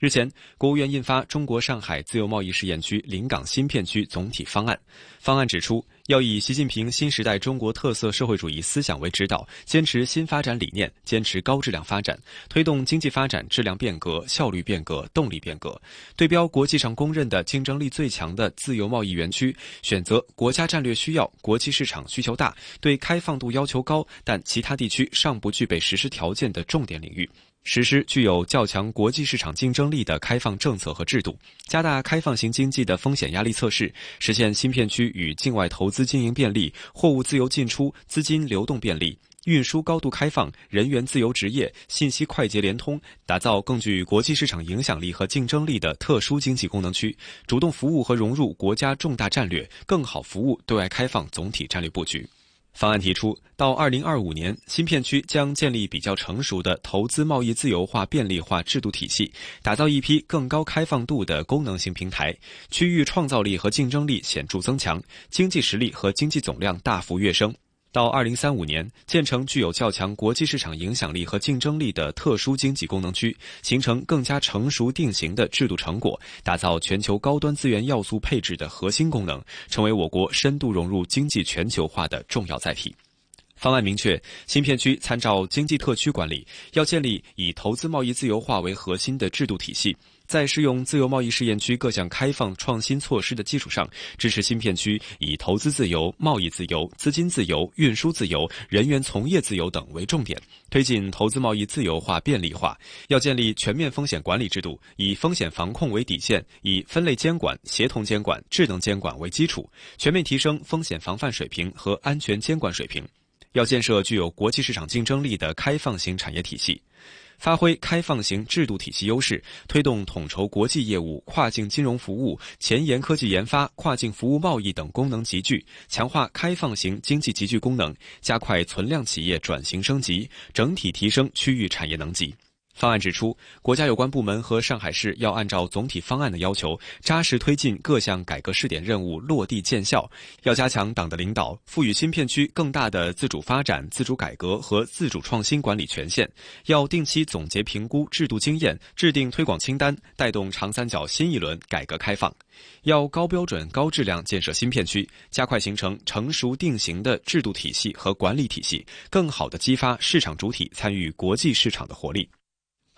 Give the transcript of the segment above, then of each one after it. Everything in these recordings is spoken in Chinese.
日前，国务院印发《中国上海自由贸易试验区临港新片区总体方案》。方案指出，要以习近平新时代中国特色社会主义思想为指导，坚持新发展理念，坚持高质量发展，推动经济发展质量变革、效率变革、动力变革。对标国际上公认的竞争力最强的自由贸易园区，选择国家战略需要、国际市场需求大、对开放度要求高，但其他地区尚不具备实施条件的重点领域。实施具有较强国际市场竞争力的开放政策和制度，加大开放型经济的风险压力测试，实现新片区与境外投资经营便利、货物自由进出、资金流动便利、运输高度开放、人员自由职业、信息快捷联通，打造更具国际市场影响力和竞争力的特殊经济功能区，主动服务和融入国家重大战略，更好服务对外开放总体战略布局。方案提出，到二零二五年，新片区将建立比较成熟的投资贸易自由化便利化制度体系，打造一批更高开放度的功能性平台，区域创造力和竞争力显著增强，经济实力和经济总量大幅跃升。到二零三五年，建成具有较强国际市场影响力和竞争力的特殊经济功能区，形成更加成熟定型的制度成果，打造全球高端资源要素配置的核心功能，成为我国深度融入经济全球化的重要载体。方案明确，新片区参照经济特区管理，要建立以投资贸易自由化为核心的制度体系。在适用自由贸易试验区各项开放创新措施的基础上，支持新片区以投资自由、贸易自由、资金自由、运输自由、人员从业自由等为重点，推进投资贸易自由化便利化。要建立全面风险管理制度，以风险防控为底线，以分类监管、协同监管、智能监管为基础，全面提升风险防范水平和安全监管水平。要建设具有国际市场竞争力的开放型产业体系。发挥开放型制度体系优势，推动统筹国际业务、跨境金融服务、前沿科技研发、跨境服务贸易等功能集聚，强化开放型经济集聚功能，加快存量企业转型升级，整体提升区域产业能级。方案指出，国家有关部门和上海市要按照总体方案的要求，扎实推进各项改革试点任务落地见效。要加强党的领导，赋予新片区更大的自主发展、自主改革和自主创新管理权限。要定期总结评估制度经验，制定推广清单，带动长三角新一轮改革开放。要高标准、高质量建设新片区，加快形成成熟定型的制度体系和管理体系，更好地激发市场主体参与国际市场的活力。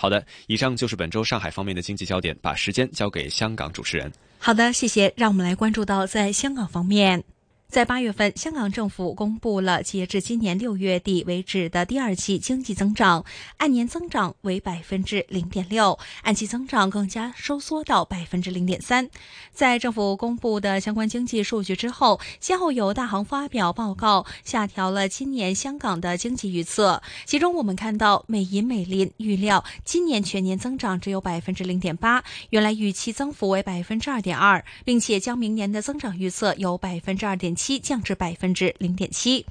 好的，以上就是本周上海方面的经济焦点，把时间交给香港主持人。好的，谢谢。让我们来关注到在香港方面。在八月份，香港政府公布了截至今年六月底为止的第二季经济增长，按年增长为百分之零点六，按季增长更加收缩到百分之零点三。在政府公布的相关经济数据之后，先后有大行发表报告，下调了今年香港的经济预测。其中，我们看到美银美林预料今年全年增长只有百分之零点八，原来预期增幅为百分之二点二，并且将明年的增长预测由百分之二点。七降至百分之零点七，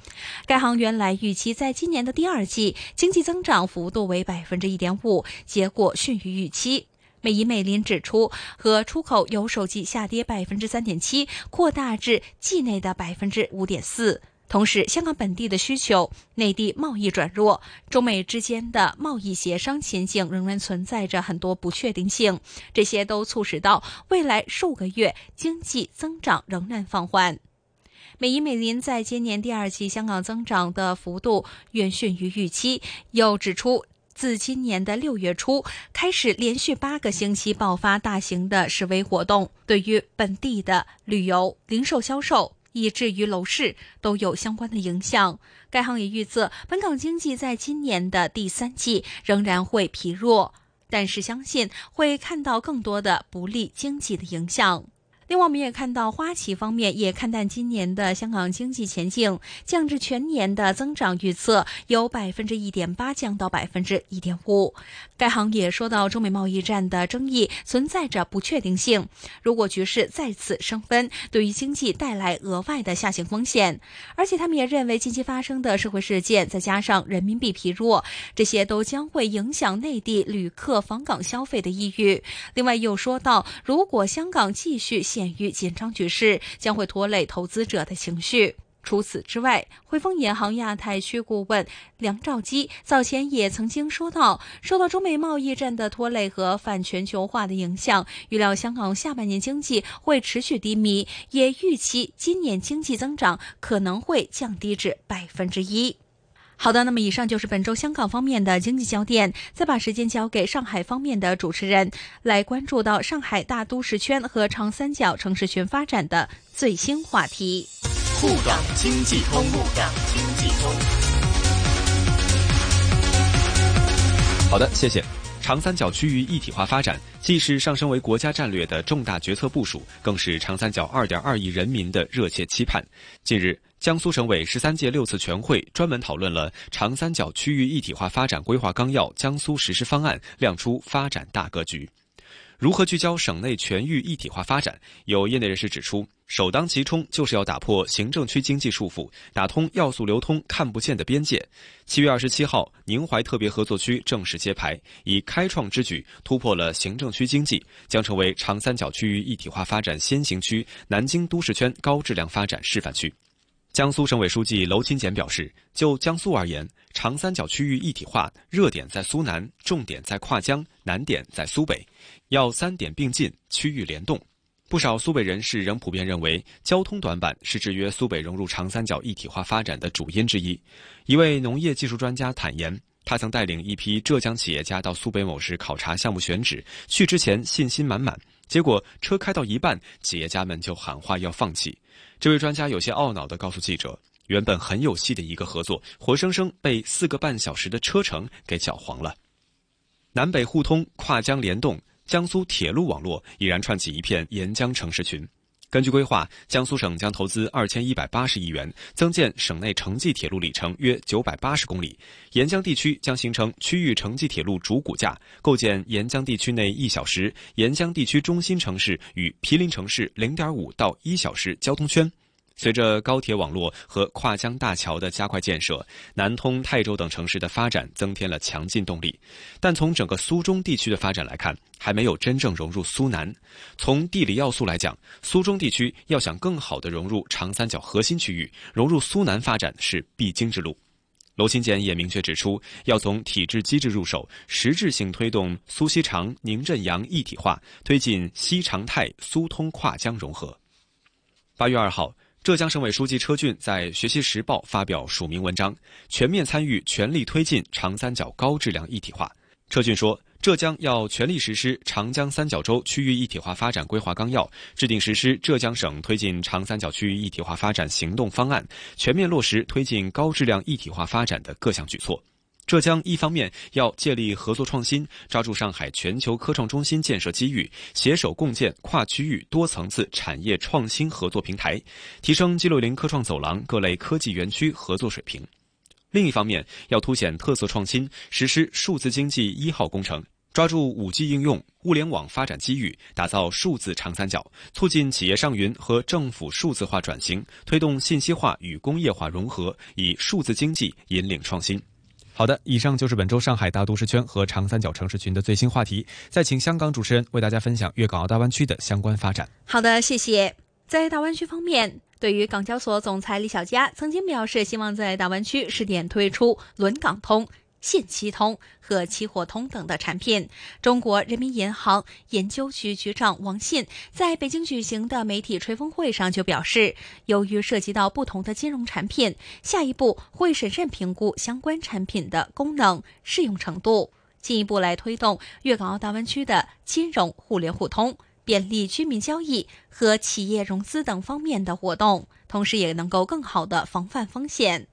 该行原来预期在今年的第二季经济增长幅度为百分之一点五，结果逊于预期。美银美林指出，和出口由手机下跌百分之三点七，扩大至季内的百分之五点四。同时，香港本地的需求、内地贸易转弱、中美之间的贸易协商前景仍然存在着很多不确定性，这些都促使到未来数个月经济增长仍然放缓。美银美林在今年第二季香港增长的幅度远逊于预期，又指出自今年的六月初开始，连续八个星期爆发大型的示威活动，对于本地的旅游、零售销售。以至于楼市都有相关的影响。该行也预测，本港经济在今年的第三季仍然会疲弱，但是相信会看到更多的不利经济的影响。另外，我们也看到花旗方面也看淡今年的香港经济前景，降至全年的增长预测由百分之一点八降到百分之一点五。该行也说到，中美贸易战的争议存在着不确定性，如果局势再次升温，对于经济带来额外的下行风险。而且，他们也认为近期发生的社会事件，再加上人民币疲弱，这些都将会影响内地旅客访港消费的意欲。另外，又说到，如果香港继续，鉴于紧张局势将会拖累投资者的情绪。除此之外，汇丰银行亚太区顾问梁兆基早前也曾经说到，受到中美贸易战的拖累和反全球化的影响，预料香港下半年经济会持续低迷，也预期今年经济增长可能会降低至百分之一。好的，那么以上就是本周香港方面的经济焦点。再把时间交给上海方面的主持人，来关注到上海大都市圈和长三角城市群发展的最新话题。沪港经济通，沪港经济通。好的，谢谢。长三角区域一体化发展，既是上升为国家战略的重大决策部署，更是长三角二点二亿人民的热切期盼。近日。江苏省委十三届六次全会专门讨论了长三角区域一体化发展规划纲要江苏实施方案，亮出发展大格局。如何聚焦省内全域一体化发展？有业内人士指出，首当其冲就是要打破行政区经济束缚，打通要素流通看不见的边界。七月二十七号，宁淮特别合作区正式揭牌，以开创之举突破了行政区经济，将成为长三角区域一体化发展先行区、南京都市圈高质量发展示范区。江苏省委书记娄勤俭表示，就江苏而言，长三角区域一体化热点在苏南，重点在跨江，难点在苏北，要三点并进，区域联动。不少苏北人士仍普遍认为，交通短板是制约苏北融入长三角一体化发展的主因之一。一位农业技术专家坦言，他曾带领一批浙江企业家到苏北某市考察项目选址，去之前信心满满，结果车开到一半，企业家们就喊话要放弃。这位专家有些懊恼地告诉记者：“原本很有戏的一个合作，活生生被四个半小时的车程给搅黄了。”南北互通、跨江联动，江苏铁路网络已然串起一片沿江城市群。根据规划，江苏省将投资二千一百八十亿元，增建省内城际铁路里程约九百八十公里，沿江地区将形成区域城际铁路主骨架，构建沿江地区内一小时、沿江地区中心城市与毗邻城市零点五到一小时交通圈。随着高铁网络和跨江大桥的加快建设，南通、泰州等城市的发展增添了强劲动力。但从整个苏中地区的发展来看，还没有真正融入苏南。从地理要素来讲，苏中地区要想更好地融入长三角核心区域，融入苏南发展是必经之路。娄勤俭也明确指出，要从体制机制入手，实质性推动苏锡常、宁镇阳一体化，推进西长泰、苏通跨江融合。八月二号。浙江省委书记车俊在《学习时报》发表署名文章，全面参与、全力推进长三角高质量一体化。车俊说，浙江要全力实施长江三角洲区域一体化发展规划纲要，制定实施浙江省推进长三角区域一体化发展行动方案，全面落实推进高质量一体化发展的各项举措。浙江一方面要借力合作创新，抓住上海全球科创中心建设机遇，携手共建跨区域多层次产业创新合作平台，提升 G 六零科创走廊各类科技园区合作水平；另一方面要凸显特色创新，实施数字经济一号工程，抓住五 G 应用、物联网发展机遇，打造数字长三角，促进企业上云和政府数字化转型，推动信息化与工业化融合，以数字经济引领创新。好的，以上就是本周上海大都市圈和长三角城市群的最新话题。再请香港主持人为大家分享粤港澳大湾区的相关发展。好的，谢谢。在大湾区方面，对于港交所总裁李小加曾经表示，希望在大湾区试点推出轮港通。信息通和期货通等的产品。中国人民银行研究局局长王信在北京举行的媒体吹风会上就表示，由于涉及到不同的金融产品，下一步会审慎评估相关产品的功能、适用程度，进一步来推动粤港澳大湾区的金融互联互通，便利居民交易和企业融资等方面的活动，同时也能够更好的防范风险。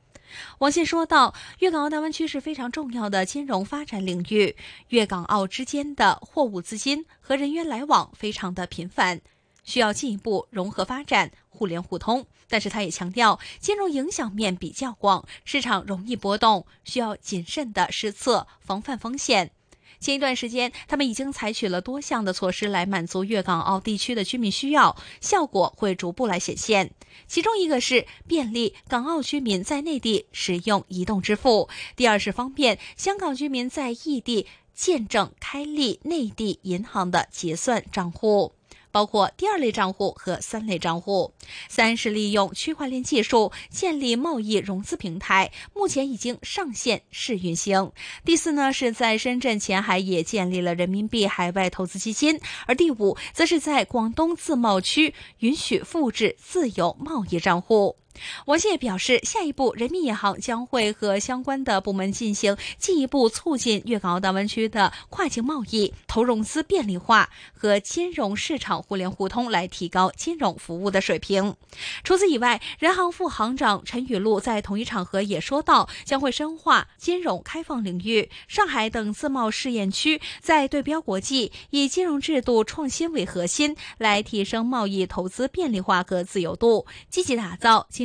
王信说到：“粤港澳大湾区是非常重要的金融发展领域，粤港澳之间的货物资金和人员来往非常的频繁，需要进一步融合发展、互联互通。但是他也强调，金融影响面比较广，市场容易波动，需要谨慎的施策，防范风险。”前一段时间，他们已经采取了多项的措施来满足粤港澳地区的居民需要，效果会逐步来显现。其中一个是便利港澳居民在内地使用移动支付，第二是方便香港居民在异地见证开立内地银行的结算账户。包括第二类账户和三类账户。三是利用区块链技术建立贸易融资平台，目前已经上线试运行。第四呢，是在深圳前海也建立了人民币海外投资基金。而第五，则是在广东自贸区允许复制自由贸易账户。王谢表示，下一步人民银行将会和相关的部门进行进一步促进粤港澳大湾区的跨境贸易、投融资便利化和金融市场互联互通，来提高金融服务的水平。除此以外，人行副行长陈雨露在同一场合也说到，将会深化金融开放领域。上海等自贸试验区在对标国际，以金融制度创新为核心，来提升贸易投资便利化和自由度，积极打造金。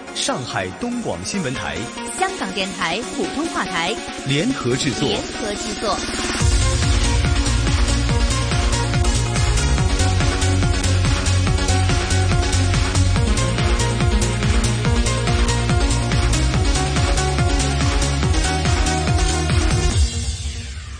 上海东广新闻台、香港电台普通话台联合制作。联合制作。